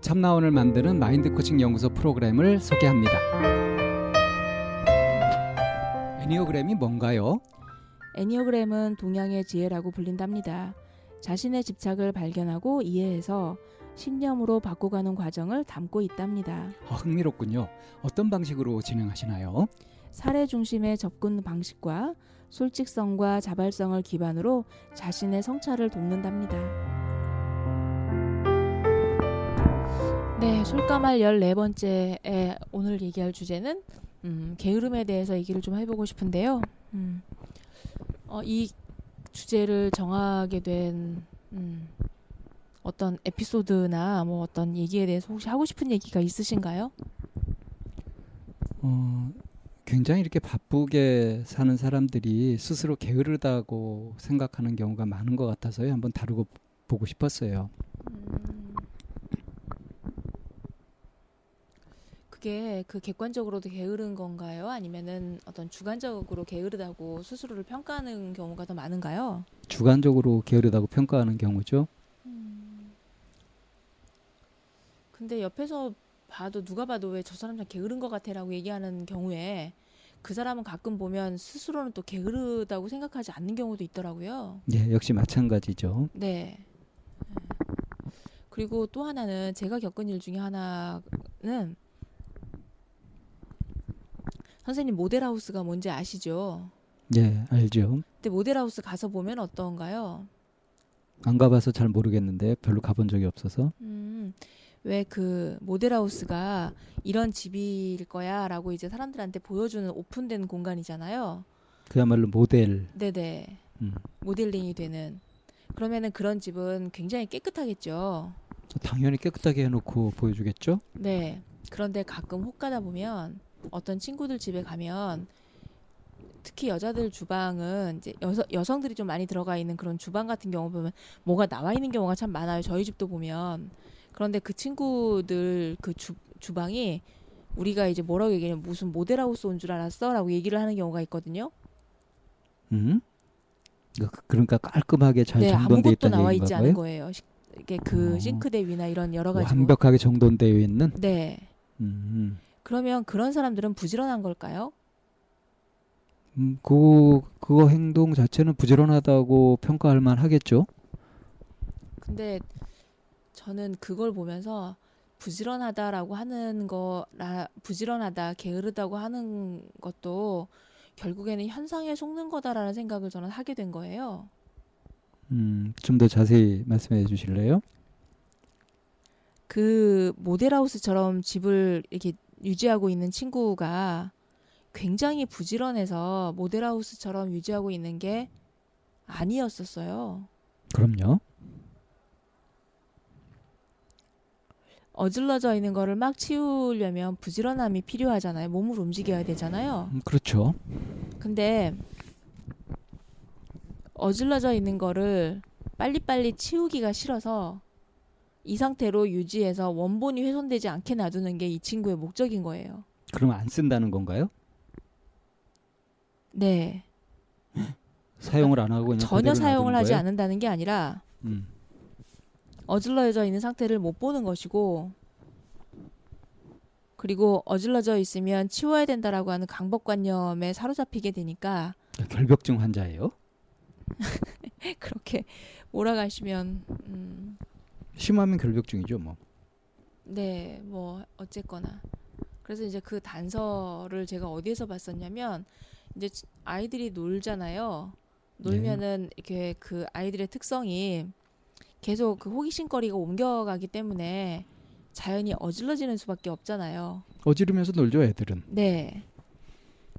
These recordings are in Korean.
참나원을 만드는 마인드 코칭 연구소 프로그램을 소개합니다. 애니어그램이 뭔가요? 애니어그램은 동양의 지혜라고 불린답니다. 자신의 집착을 발견하고 이해해서 신념으로 바꿔가는 과정을 담고 있답니다. 아, 흥미롭군요. 어떤 방식으로 진행하시나요? 사례 중심의 접근 방식과 솔직성과 자발성을 기반으로 자신의 성찰을 돕는답니다. 네, 술까말 14번째에 오늘 얘기할 주제는 음, 게으름에 대해서 얘기를 좀 해보고 싶은데요. 음, 어, 이 주제를 정하게 된 음, 어떤 에피소드나 뭐 어떤 얘기에 대해서 혹시 하고 싶은 얘기가 있으신가요? 어, 굉장히 이렇게 바쁘게 사는 사람들이 스스로 게으르다고 생각하는 경우가 많은 것 같아서요. 한번 다루고 보고 싶었어요. 음, 그게 그 객관적으로도 게으른 건가요? 아니면은 어떤 주관적으로 게으르다고 스스로를 평가하는 경우가 더 많은가요? 주관적으로 게으르다고 평가하는 경우죠. 근데 옆에서 봐도 누가 봐도 왜 저 사람 참 게으른 것 같아라고 얘기하는 경우에 그 사람은 가끔 보면 스스로는 또 게으르다고 생각하지 않는 경우도 있더라고요. 예, 역시 마찬가지죠. 네. 그리고 또 하나는 제가 겪은 일 중에 하나는 선생님 모델하우스가 뭔지 아시죠? 예, 알죠. 근데 모델하우스 가서 보면 어떤가요? 안 가봐서 잘 모르겠는데 별로 가본 적이 없어서. 음, 왜 그 모델하우스가 이런 집일 거야라고 이제 사람들한테 보여주는 오픈된 공간이잖아요. 그야말로 모델. 네네. 음. 모델링이 되는. 그러면은 그런 집은 굉장히 깨끗하겠죠. 당연히 깨끗하게 해놓고 보여주겠죠. 네. 그런데 가끔 혹 가다 보면 어떤 친구들 집에 가면 특히 여자들 주방은 이제 여서, 여성들이 좀 많이 들어가 있는 그런 주방 같은 경우 보면 뭐가 나와 있는 경우가 참 많아요. 저희 집도 보면. 그런데 그 친구들 그 주, 주방이 우리가 이제 뭐라고 얘기하면 무슨 모델하우스 온 줄 알았어? 라고 얘기를 하는 경우가 있거든요. 음? 그- 그러니까 깔끔하게 잘 네, 정돈돼 있다는 나와 있지. 않은 거예요. 식- 이게 그 어. 싱크대 위나 이런 여러 가지. 완벽하게 정돈되어 있는. 네. 음, 그러면 그런 사람들은 부지런한 걸까요? 음, 그 그거 행동 자체는 부지런하다고 평가할 만 하겠죠. 근데 저는 그걸 보면서 부지런하다라고 하는 거라 부지런하다 게으르다고 하는 것도 결국에는 현상에 속는 거다라는 생각을 저는 하게 된 거예요. 음, 좀 더 자세히 말씀해 주실래요? 그 모델하우스처럼 집을 이렇게 유지하고 있는 친구가 굉장히 부지런해서 모델하우스처럼 유지하고 있는 게 아니었었어요. 그럼요. 어질러져 있는 거를 막 치우려면 부지런함이 필요하잖아요. 몸을 움직여야 되잖아요. 음, 그렇죠. 근데 어질러져 있는 거를 빨리빨리 치우기가 싫어서 이 상태로 유지해서 원본이 훼손되지 않게 놔두는 게 이 친구의 목적인 거예요. 그러면 안 쓴다는 건가요? 네. 사용을 안 하고 전혀 사용을 하지 거예요? 않는다는 게 아니라 음. 어질러져 있는 상태를 못 보는 것이고 그리고 어질러져 있으면 치워야 된다라고 하는 강박관념에 사로잡히게 되니까 결벽증 환자예요? 그렇게 몰아가시면 음, 심하면 결벽증이죠, 뭐. 네, 뭐 어쨌거나 그래서 이제 그 단서를 제가 어디에서 봤었냐면 이제 치- 아이들이 놀잖아요. 놀면은 이렇게 그 아이들의 특성이 계속 그 호기심거리가 옮겨가기 때문에 자연히 어질러지는 수밖에 없잖아요. 어지르면서 놀죠, 애들은. 네.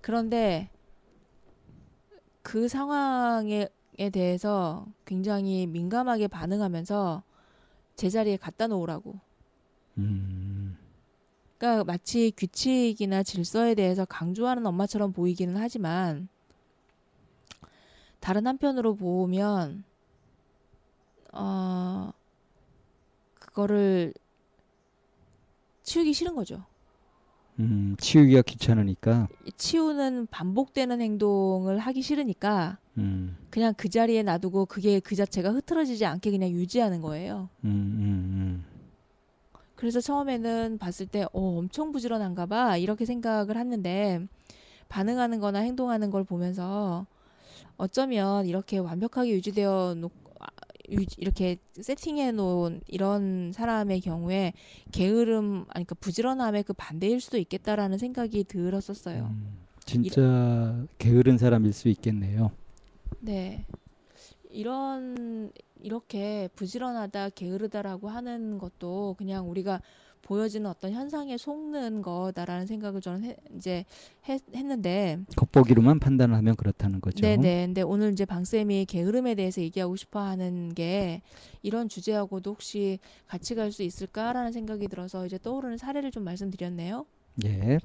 그런데 그 상황에 에 대해서 굉장히 민감하게 반응하면서 제자리에 갖다 놓으라고. 음. 그러니까 마치 규칙이나 질서에 대해서 강조하는 엄마처럼 보이기는 하지만 다른 한편으로 보면 어 그거를 치우기 싫은 거죠. 음, 치우기가 귀찮으니까. 치우는 반복되는 행동을 하기 싫으니까 음. 그냥 그 자리에 놔두고 그게 그 자체가 흐트러지지 않게 그냥 유지하는 거예요. 음, 음, 그래서 처음에는 봤을 때, 어, 엄청 부지런한가 봐. 이렇게 생각을 했는데, 반응하는 거나 행동하는 걸 보면서, 어쩌면 이렇게 완벽하게 유지되어 놓, 아, 유- 이렇게 세팅해 놓은 이런 사람의 경우에 게으름, 아니, 그 부지런함의 그 반대일 수도 있겠다라는 생각이 음. 들었었어요. 음. 진짜 게으른 사람일 수 있겠네요. 네. 이런 이렇게 부지런하다, 게으르다라고 하는 것도 그냥 우리가 보여지는 어떤 현상에 속는 거다라는 생각을 저는 해, 이제 했, 했는데, 겉보기로만 판단하면 그렇다는 거죠. 네네. 근데 오늘 이제 방 쌤이 게으름에 대해서 얘기하고 싶어하는 게 이런 주제하고도 혹시 같이 갈 수 있을까라는 생각이 들어서 이제 떠오르는 사례를 좀 말씀드렸네요. 예.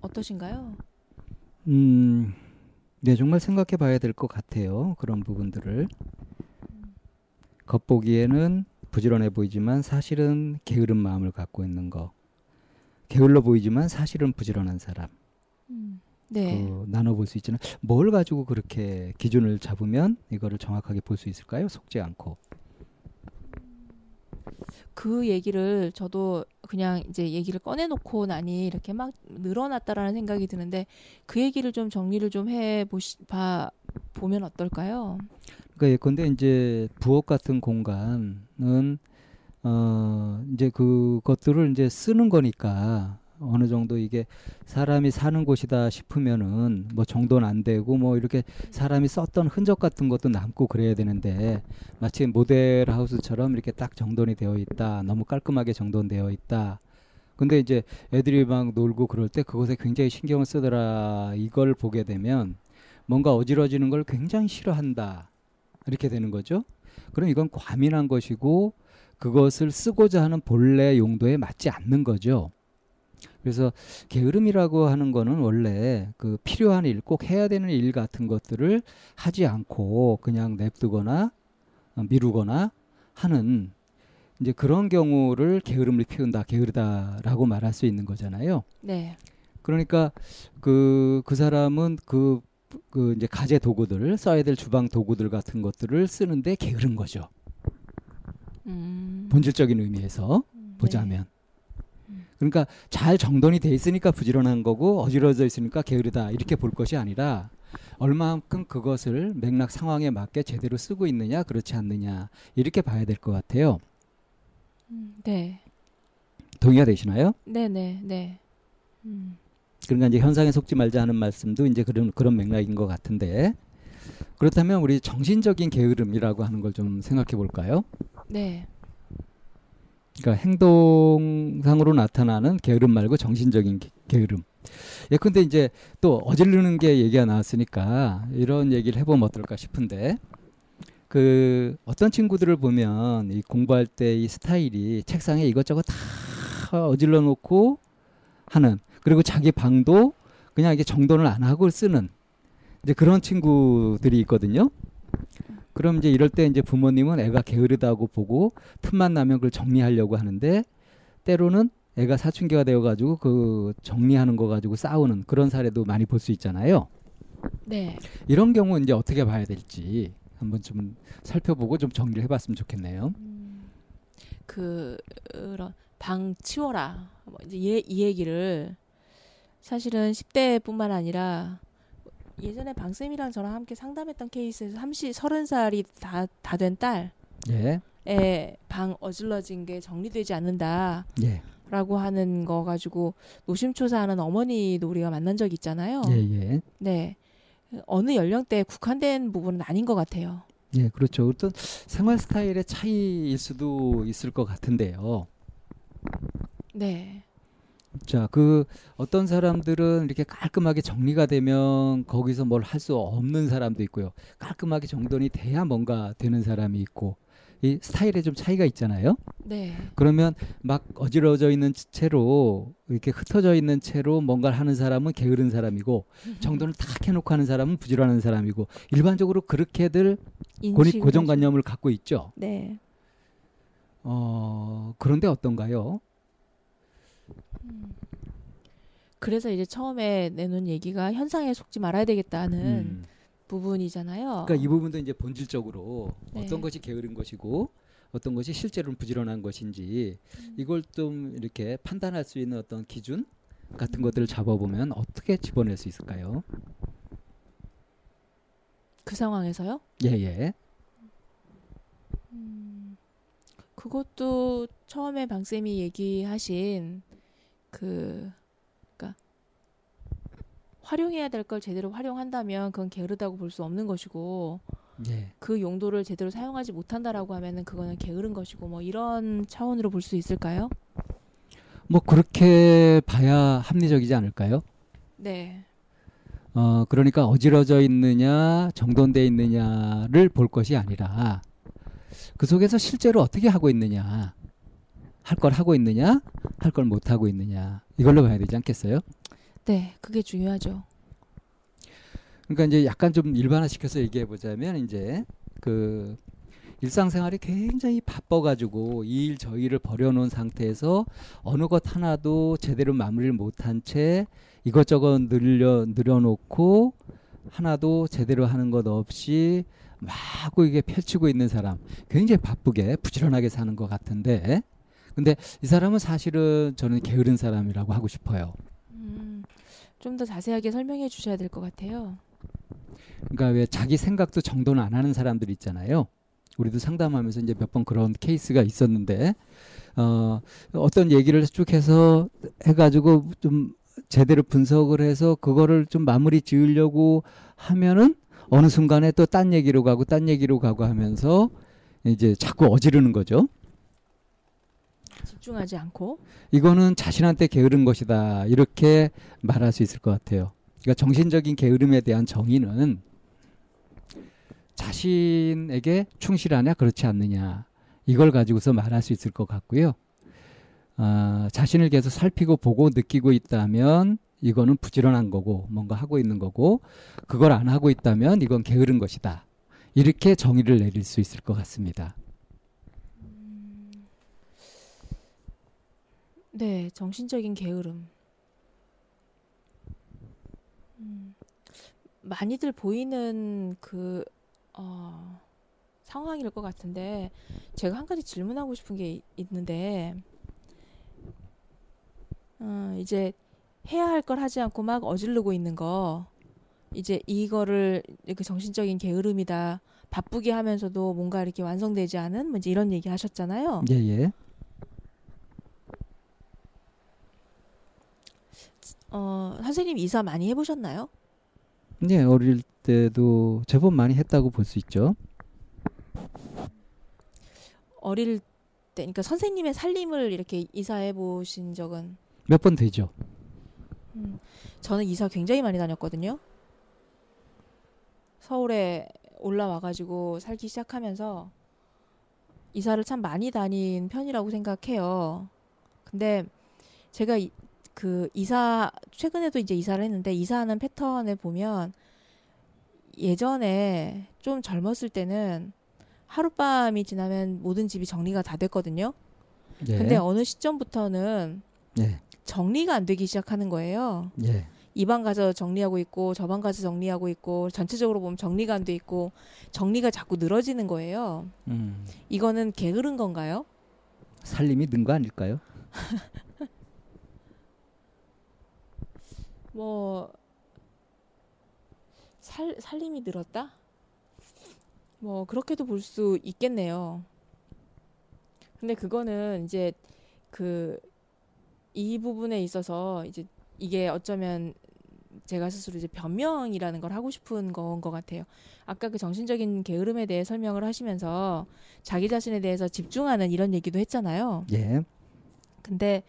어떠신가요? 음, 네, 정말 생각해 봐야 될 것 같아요. 그런 부분들을. 겉보기에는 부지런해 보이지만 사실은 게으른 마음을 갖고 있는 거. 게을러 보이지만 사실은 부지런한 사람. 네. 그 나눠볼 수 있잖아요. 뭘 가지고 그렇게 기준을 잡으면 이거를 정확하게 볼 수 있을까요? 속지 않고. 그 얘기를 저도 그냥 이제 얘기를 꺼내놓고 나니 이렇게 막 늘어났다라는 생각이 드는데 그 얘기를 좀 정리를 좀 해 보시 봐 보면 어떨까요? 그러니까 예컨대 이제 부엌 같은 공간은 어 이제 그것들을 이제 쓰는 거니까 어느 정도 이게 사람이 사는 곳이다 싶으면은 뭐 정돈 안 되고 뭐 이렇게 사람이 썼던 흔적 같은 것도 남고 그래야 되는데 마치 모델 하우스처럼 이렇게 딱 정돈이 되어 있다. 너무 깔끔하게 정돈되어 있다. 근데 이제 애들이 막 놀고 그럴 때 그것에 굉장히 신경을 쓰더라. 이걸 보게 되면 뭔가 어지러지는 걸 굉장히 싫어한다. 이렇게 되는 거죠. 그럼 이건 과민한 것이고 그것을 쓰고자 하는 본래 용도에 맞지 않는 거죠. 그래서 게으름이라고 하는 거는 원래 그 필요한 일, 꼭 해야 되는 일 같은 것들을 하지 않고 그냥 냅두거나 어, 미루거나 하는 이제 그런 경우를 게으름을 피운다, 게으르다라고 말할 수 있는 거잖아요. 네. 그러니까 그, 그 사람은 그, 그 이제 가재 도구들, 써야 될 주방 도구들 같은 것들을 쓰는데 게으른 거죠. 음. 본질적인 의미에서 보자면. 그러니까 잘 정돈이 돼 있으니까 부지런한 거고 어지러져 있으니까 게으르다 이렇게 볼 것이 아니라 얼마만큼 그것을 맥락 상황에 맞게 제대로 쓰고 있느냐 그렇지 않느냐 이렇게 봐야 될 것 같아요. 음, 네. 동의가 되시나요? 네, 네, 네. 음. 그러니까 이제 현상에 속지 말자 하는 말씀도 이제 그런 그런 맥락인 것 같은데 그렇다면 우리 정신적인 게으름이라고 하는 걸 좀 생각해 볼까요? 네. 그러니까 행동상으로 나타나는 게으름 말고 정신적인 게, 게으름. 예컨대 이제 또 어지르는 게 얘기가 나왔으니까 이런 얘기를 해보면 어떨까 싶은데 그 어떤 친구들을 보면 이 공부할 때 이 스타일이 책상에 이것저것 다 어질러 놓고 하는 그리고 자기 방도 그냥 이게 정돈을 안 하고 쓰는 이제 그런 친구들이 있거든요. 그럼 이제 이럴 때 이제 부모님은 애가 게으르다고 보고 틈만 나면 그걸 정리하려고 하는데 때로는 애가 사춘기가 되어가지고 그 정리하는 거 가지고 싸우는 그런 사례도 많이 볼 수 있잖아요. 네. 이런 경우 이제 어떻게 봐야 될지 한번 좀 살펴보고 좀 정리를 해봤으면 좋겠네요. 음, 그 그런 방 치워라 뭐 이제 얘, 이 얘기를 사실은 10대뿐만 아니라 예전에 방쌤이랑 저랑 함께 상담했던 케이스에서 30, 30살이 다 다된 예, 딸의 방 어질러진 게 정리되지 않는다. 예, 라고 하는 거 가지고 노심초사하는 어머니도 우리가 만난 적 있잖아요. 예, 예. 네. 어느 연령대에 국한된 부분은 아닌 것 같아요. 예, 그렇죠. 어떤 생활 스타일의 차이일 수도 있을 것 같은데요. 네. 자, 그 어떤 사람들은 이렇게 깔끔하게 정리가 되면 거기서 뭘 할 수 없는 사람도 있고요. 깔끔하게 정돈이 돼야 뭔가 되는 사람이 있고 이 스타일에 좀 차이가 있잖아요. 네. 그러면 막 어지러져 있는 채로 이렇게 흩어져 있는 채로 뭔가를 하는 사람은 게으른 사람이고 정돈을 탁 해놓고 하는 사람은 부지런한 사람이고 일반적으로 그렇게들 인식을 고정관념을 갖고 있죠. 네. 어, 그런데 어떤가요? 그래서 이제 처음에 내놓은 얘기가 현상에 속지 말아야 되겠다는 음. 부분이잖아요. 그러니까 이 부분도 이제 본질적으로 네. 어떤 것이 게으른 것이고 어떤 것이 실제로는 부지런한 것인지 음. 이걸 좀 이렇게 판단할 수 있는 어떤 기준 같은 것들을 잡아보면 어떻게 집어낼 수 있을까요? 그 상황에서요? 예, 예. 그것도 처음에 방 쌤이 얘기하신 그 그러니까 활용해야 될 걸 제대로 활용한다면 그건 게으르다고 볼 수 없는 것이고 예. 그 용도를 제대로 사용하지 못한다라고 하면은 그거는 게으른 것이고 뭐 이런 차원으로 볼 수 있을까요? 뭐 그렇게 봐야 합리적이지 않을까요? 네. 어, 그러니까 어지러져 있느냐, 정돈돼 있느냐를 볼 것이 아니라 그 속에서 실제로 어떻게 하고 있느냐, 할 걸 하고 있느냐, 할 걸 못 하고 있느냐 이걸로 봐야 되지 않겠어요? 네, 그게 중요하죠. 그러니까 이제 약간 좀 일반화시켜서 얘기해 보자면 이제 그 일상생활이 굉장히 바빠가지고 이 일 저 일을 버려놓은 상태에서 어느 것 하나도 제대로 마무리를 못한 채 이것저것 늘려 늘여놓고 하나도 제대로 하는 것 없이 마구 이게 펼치고 있는 사람 굉장히 바쁘게 부지런하게 사는 것 같은데 근데 이 사람은 사실은 저는 게으른 사람이라고 하고 싶어요. 음, 좀 더 자세하게 설명해 주셔야 될 것 같아요. 그러니까 왜 자기 생각도 정돈을 안 하는 사람들 있잖아요. 우리도 상담하면서 이제 몇 번 그런 케이스가 있었는데 어 어떤 얘기를 쭉 해서 해가지고 좀 제대로 분석을 해서 그거를 좀 마무리 지으려고 하면은 어느 순간에 또 딴 얘기로 가고 딴 얘기로 가고 하면서 이제 자꾸 어지르는 거죠. 집중하지 않고. 이거는 자신한테 게으른 것이다 이렇게 말할 수 있을 것 같아요. 그러니까 정신적인 게으름에 대한 정의는 자신에게 충실하냐 그렇지 않느냐 이걸 가지고서 말할 수 있을 것 같고요. 아, 자신을 계속 살피고 보고 느끼고 있다면 이거는 부지런한 거고 뭔가 하고 있는 거고 그걸 안 하고 있다면 이건 게으른 것이다. 이렇게 정의를 내릴 수 있을 것 같습니다. 네, 정신적인 게으름. 음, 많이들 보이는 그 어, 상황일 것 같은데 제가 한 가지 질문하고 싶은 게 이- 있는데 어, 이제 해야 할 걸 하지 않고 막 어지르고 있는 거 이제 이거를 그 정신적인 게으름이다. 바쁘게 하면서도 뭔가 이렇게 완성되지 않은 뭐 이제 이런 얘기 하셨잖아요. 예, 예. 어, 선생님 이사 많이 해보셨나요? 네, 어릴 때도 제법 많이 했다고 볼 수 있죠. 어릴 때, 그러니까 선생님의 살림을 이렇게 이사해 보신 적은 몇 번 되죠. 음, 저는 이사 굉장히 많이 다녔거든요. 서울에 올라와가지고 살기 시작하면서 이사를 참 많이 다닌 편이라고 생각해요. 근데 제가 이, 그 이사 최근에도 이제 이사를 했는데 이사하는 패턴을 보면 예전에 좀 젊었을 때는 하룻밤이 지나면 모든 집이 정리가 다 됐거든요. 예. 근데 어느 시점부터는 예. 정리가 안 되기 시작하는 거예요. 예. 이방 가서 정리하고 있고 저 방 가서 정리하고 있고 전체적으로 보면 정리가 안 돼 있고 정리가 자꾸 늘어지는 거예요. 음. 이거는 게으른 건가요? 살림이 는 거 아닐까요? 뭐 살, 살림이 늘었다? 뭐 그렇게도 볼 수 있겠네요. 근데 그거는 이제 그 이 부분에 있어서 이제 이게 어쩌면 제가 스스로 이제 변명이라는 걸 하고 싶은 건 것 같아요. 아까 그 정신적인 게으름에 대해 설명을 하시면서 자기 자신에 대해서 집중하는 이런 얘기도 했잖아요. 예. 근데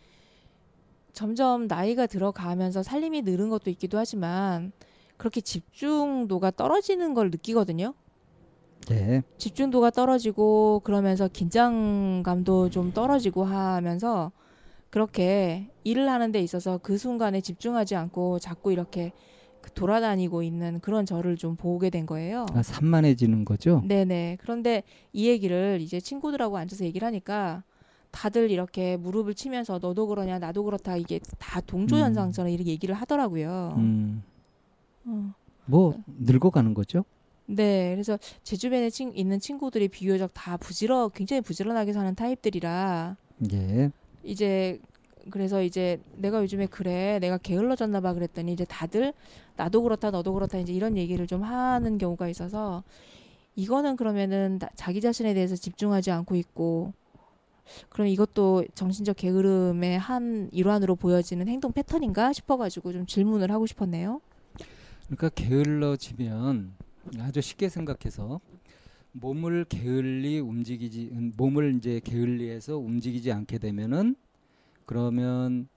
점점 나이가 들어가면서 살림이 늘은 것도 있기도 하지만 그렇게 집중도가 떨어지는 걸 느끼거든요. 예. 집중도가 떨어지고 그러면서 긴장감도 좀 떨어지고 하면서 그렇게 일을 하는 데 있어서 그 순간에 집중하지 않고 자꾸 이렇게 그 돌아다니고 있는 그런 저를 좀 보게 된 거예요. 아, 산만해지는 거죠? 네네. 그런데 이 얘기를 이제 친구들하고 앉아서 얘기를 하니까 다들 이렇게 무릎을 치면서 너도 그러냐 나도 그렇다 이게 다 동조 음. 현상처럼 이렇게 얘기를 하더라고요. 음. 어. 뭐 늙어가는 거죠? 네, 그래서 제 주변에 친, 있는 친구들이 비교적 다 부지런, 굉장히 부지런하게 사는 타입들이라 예. 이제 그래서 이제 내가 요즘에 그래, 내가 게을러졌나 봐 그랬더니 이제 다들 나도 그렇다, 너도 그렇다 이제 이런 얘기를 좀 하는 경우가 있어서 이거는 그러면은 나- 자기 자신에 대해서 집중하지 않고 있고 그럼 이것도 정신적 게으름의 한 일환으로 보여지는 행동 패턴인가 싶어가지고 좀 질문을 하고 싶었네요. 그러니까 게을러지면 아주 쉽게 생각해서 몸을 게을리 움직이지 음, 몸을 이제 게을리해서 움직이지 않게 되면은 그러면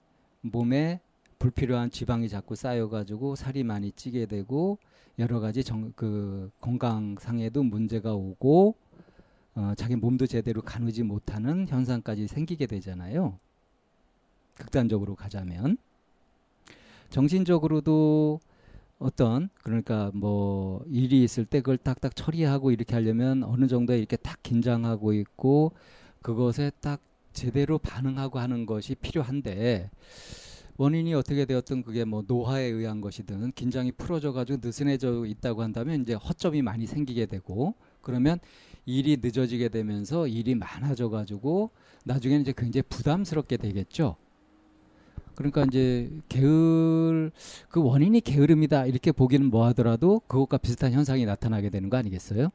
몸에 불필요한 지방이 자꾸 쌓여가지고 살이 많이 찌게 되고 여러 가지 정, 그 건강상에도 문제가 오고 어, 자기 몸도 제대로 가누지 못하는 현상까지 생기게 되잖아요. 극단적으로 가자면 정신적으로도 어떤 그러니까 뭐 일이 있을 때 그걸 딱딱 처리하고 이렇게 하려면 어느 정도 이렇게 딱 긴장하고 있고 그것에 딱 제대로 반응하고 하는 것이 필요한데 원인이 어떻게 되었든 그게 뭐 노화에 의한 것이든 긴장이 풀어져 가지고 느슨해져 있다고 한다면 이제 허점이 많이 생기게 되고 그러면 일이 늦어지게 되면서 일이 많아져 가지고 나중에는 이제 굉장히 부담스럽게 되겠죠. 그러니까 이제 게을 그 원인이 게으름이다 이렇게 보기는 뭐하더라도 그것과 비슷한 현상이 나타나게 되는 거 아니겠어요?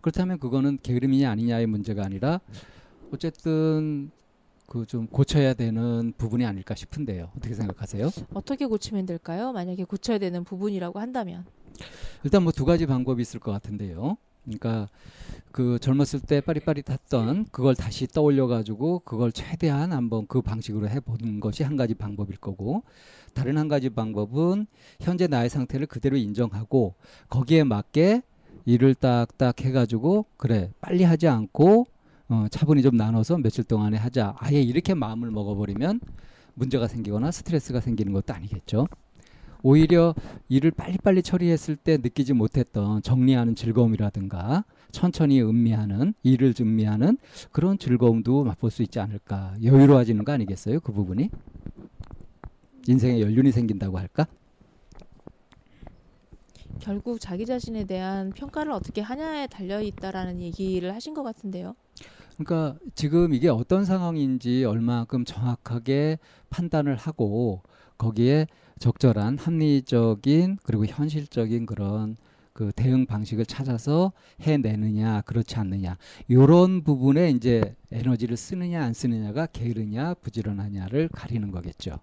그렇다면 그거는 게으름이냐 아니냐의 문제가 아니라 어쨌든 그 좀 고쳐야 되는 부분이 아닐까 싶은데요. 어떻게 생각하세요? 어떻게 고치면 될까요? 만약에 고쳐야 되는 부분이라고 한다면. 일단 뭐 두 가지 방법이 있을 것 같은데요. 그러니까 그 젊었을 때 빠릿빠릿했던 그걸 다시 떠올려 가지고 그걸 최대한 한번 그 방식으로 해보는 것이 한 가지 방법일 거고 다른 한 가지 방법은 현재 나의 상태를 그대로 인정하고 거기에 맞게 일을 딱딱 해가지고 그래 빨리 하지 않고 어, 차분히 좀 나눠서 며칠 동안에 하자 아예 이렇게 마음을 먹어버리면 문제가 생기거나 스트레스가 생기는 것도 아니겠죠. 오히려 일을 빨리빨리 처리했을 때 느끼지 못했던 정리하는 즐거움이라든가 천천히 음미하는 일을 음미하는 그런 즐거움도 맛볼 수 있지 않을까 여유로워지는 거 아니겠어요 그 부분이 인생에 연륜이 생긴다고 할까 결국 자기 자신에 대한 평가를 어떻게 하냐에 달려 있다라는 얘기를 하신 것 같은데요. 그러니까 지금 이게 어떤 상황인지 얼마만큼 정확하게 판단을 하고 거기에 적절한 합리적인 그리고 현실적인 그런 그 대응 방식을 찾아서 해내느냐 그렇지 않느냐 요런 부분에 이제 에너지를 쓰느냐 안 쓰느냐가 게으르냐 부지런하냐를 가리는 거겠죠.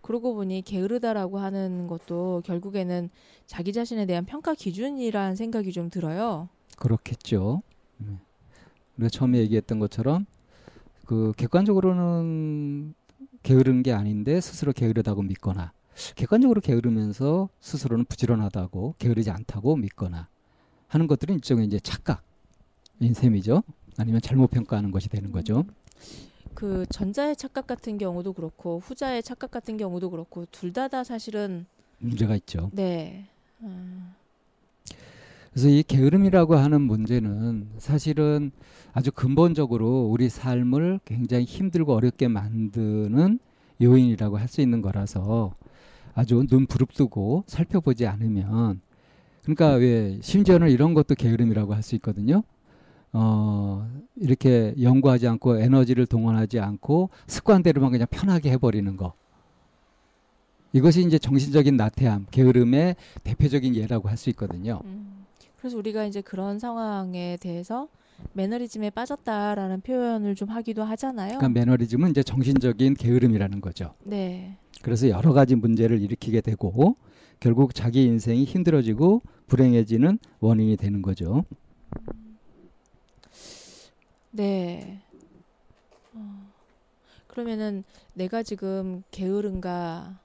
그러고 보니 게으르다라고 하는 것도 결국에는 자기 자신에 대한 평가 기준이라는 생각이 좀 들어요. 그렇겠죠. 네. 우리가 처음에 얘기했던 것처럼 그 객관적으로는 게으른 게 아닌데 스스로 게으르다고 믿거나 객관적으로 게으르면서 스스로는 부지런하다고 게으르지 않다고 믿거나 하는 것들은 일종의 이제 착각인 셈이죠. 아니면 잘못 평가하는 것이 되는 거죠. 그 전자의 착각 같은 경우도 그렇고 후자의 착각 같은 경우도 그렇고 둘 다 다 사실은 문제가 있죠. 네. 음, 그래서 이 게으름이라고 하는 문제는 사실은 아주 근본적으로 우리 삶을 굉장히 힘들고 어렵게 만드는 요인이라고 할 수 있는 거라서 아주 눈 부릅뜨고 살펴보지 않으면 그러니까 왜 심지어는 이런 것도 게으름이라고 할 수 있거든요. 어, 이렇게 연구하지 않고 에너지를 동원하지 않고 습관대로만 그냥 편하게 해버리는 거. 이것이 이제 정신적인 나태함, 게으름의 대표적인 예라고 할 수 있거든요. 음, 그래서 우리가 이제 그런 상황에 대해서 매너리즘에 빠졌다라는 표현을 좀 하기도 하잖아요. 그러니까 매너리즘은 이제 정신적인 게으름이라는 거죠. 네. 그래서 여러 가지 문제를 일으키게 되고 결국 자기 인생이 힘들어지고 불행해지는 원인이 되는 거죠. 네. 어, 그러면은 내가 지금 게으른가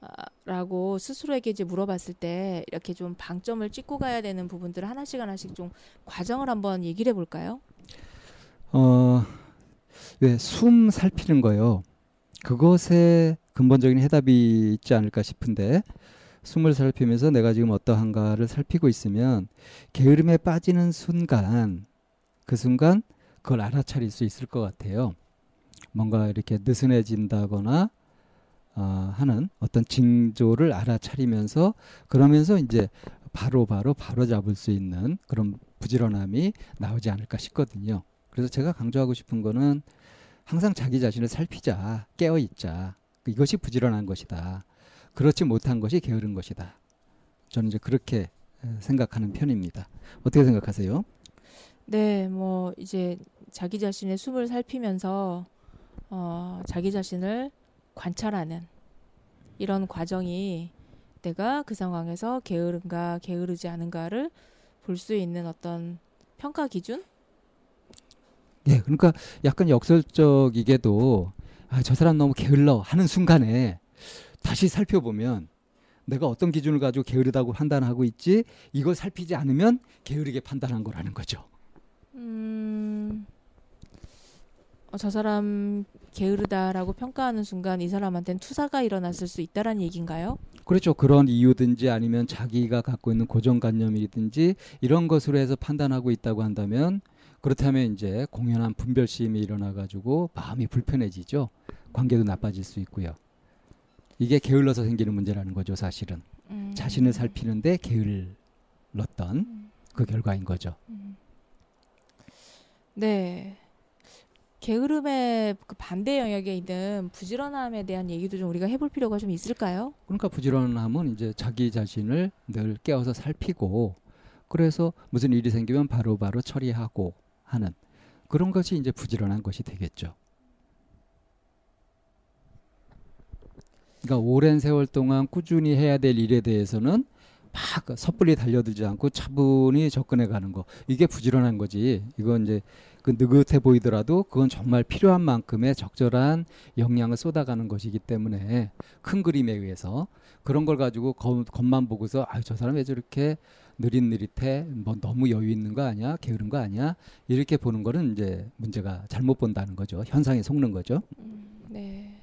아, 라고 스스로에게 이제 물어봤을 때 이렇게 좀 방점을 찍고 가야 되는 부분들을 하나씩 하나씩 좀 과정을 한번 얘기를 해볼까요? 어, 왜 숨 살피는 거요. 그것에 근본적인 해답이 있지 않을까 싶은데 숨을 살피면서 내가 지금 어떠한가를 살피고 있으면 게으름에 빠지는 순간 그 순간 그걸 알아차릴 수 있을 것 같아요. 뭔가 이렇게 느슨해진다거나 어, 하는 어떤 징조를 알아차리면서 그러면서 이제 바로 바로 바로 잡을 수 있는 그런 부지런함이 나오지 않을까 싶거든요. 그래서 제가 강조하고 싶은 거는 항상 자기 자신을 살피자, 깨어 있자. 이것이 부지런한 것이다. 그렇지 못한 것이 게으른 것이다. 저는 이제 그렇게 생각하는 편입니다. 어떻게 생각하세요? 네, 뭐 이제 자기 자신의 숨을 살피면서 어, 자기 자신을 관찰하는 이런 과정이 내가 그 상황에서 게으른가 게으르지 않은가를 볼 수 있는 어떤 평가 기준? 예, 그러니까 약간 역설적이게도 아, 저 사람 너무 게을러 하는 순간에 다시 살펴보면 내가 어떤 기준을 가지고 게으르다고 판단하고 있지 이걸 살피지 않으면 게으르게 판단한 거라는 거죠. 음, 어, 저 사람 게으르다라고 평가하는 순간 이 사람한테는 투사가 일어났을 수 있다라는 얘기인가요? 그렇죠. 그런 이유든지 아니면 자기가 갖고 있는 고정관념이든지 이런 것으로 해서 판단하고 있다고 한다면 그렇다면 이제 공연한 분별심이 일어나 가지고 마음이 불편해지죠. 관계도 나빠질 수 있고요. 이게 게을러서 생기는 문제라는 거죠, 사실은. 음, 자신을 살피는데 게을렀던 음, 그 결과인 거죠. 음. 네. 게으름의 그 반대 영역에 있는 부지런함에 대한 얘기도 좀 우리가 해볼 필요가 좀 있을까요? 그러니까 부지런함은 이제 자기 자신을 늘 깨어서 살피고 그래서 무슨 일이 생기면 바로바로 바로 처리하고 하는 그런 것이 이제 부지런한 것이 되겠죠. 그러니까 오랜 세월 동안 꾸준히 해야 될 일에 대해서는 막 섣불리 달려들지 않고 차분히 접근해 가는 거. 이게 부지런한 거지. 이건 이제 그 느긋해 보이더라도 그건 정말 필요한 만큼의 적절한 역량을 쏟아가는 것이기 때문에 큰 그림에 의해서 그런 걸 가지고 겉, 겉만 보고서 아 저 사람 왜 저렇게 느릿느릿해? 뭐 너무 여유 있는 거 아니야? 게으른 거 아니야? 이렇게 보는 거는 이제 문제가 잘못 본다는 거죠. 현상에 속는 거죠. 음, 네.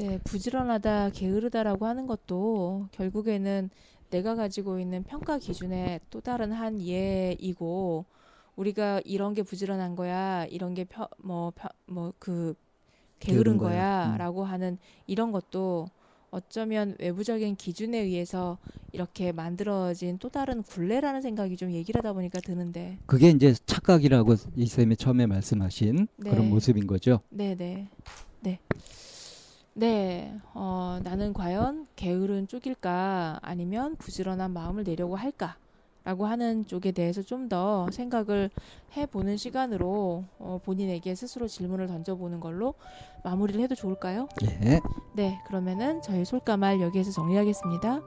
네, 부지런하다, 게으르다라고 하는 것도 결국에는 내가 가지고 있는 평가 기준의 또 다른 한 예이고 우리가 이런 게 부지런한 거야, 이런 게 뭐 뭐 그 게으른 게으른 거야. 거야라고 하는 이런 것도 어쩌면 외부적인 기준에 의해서 이렇게 만들어진 또 다른 굴레라는 생각이 좀 얘기를 하다 보니까 드는데. 그게 이제 착각이라고 이 쌤이 처음에 말씀하신 네. 그런 모습인 거죠 네, 네. 네. 네, 어, 나는 과연 게으른 쪽일까 아니면 부지런한 마음을 내려고 할까? 라고 하는 쪽에 대해서 좀 더 생각을 해보는 시간으로 어, 본인에게 스스로 질문을 던져보는 걸로 마무리를 해도 좋을까요? 예. 네, 그러면은 저희 솔까말 여기에서 정리하겠습니다.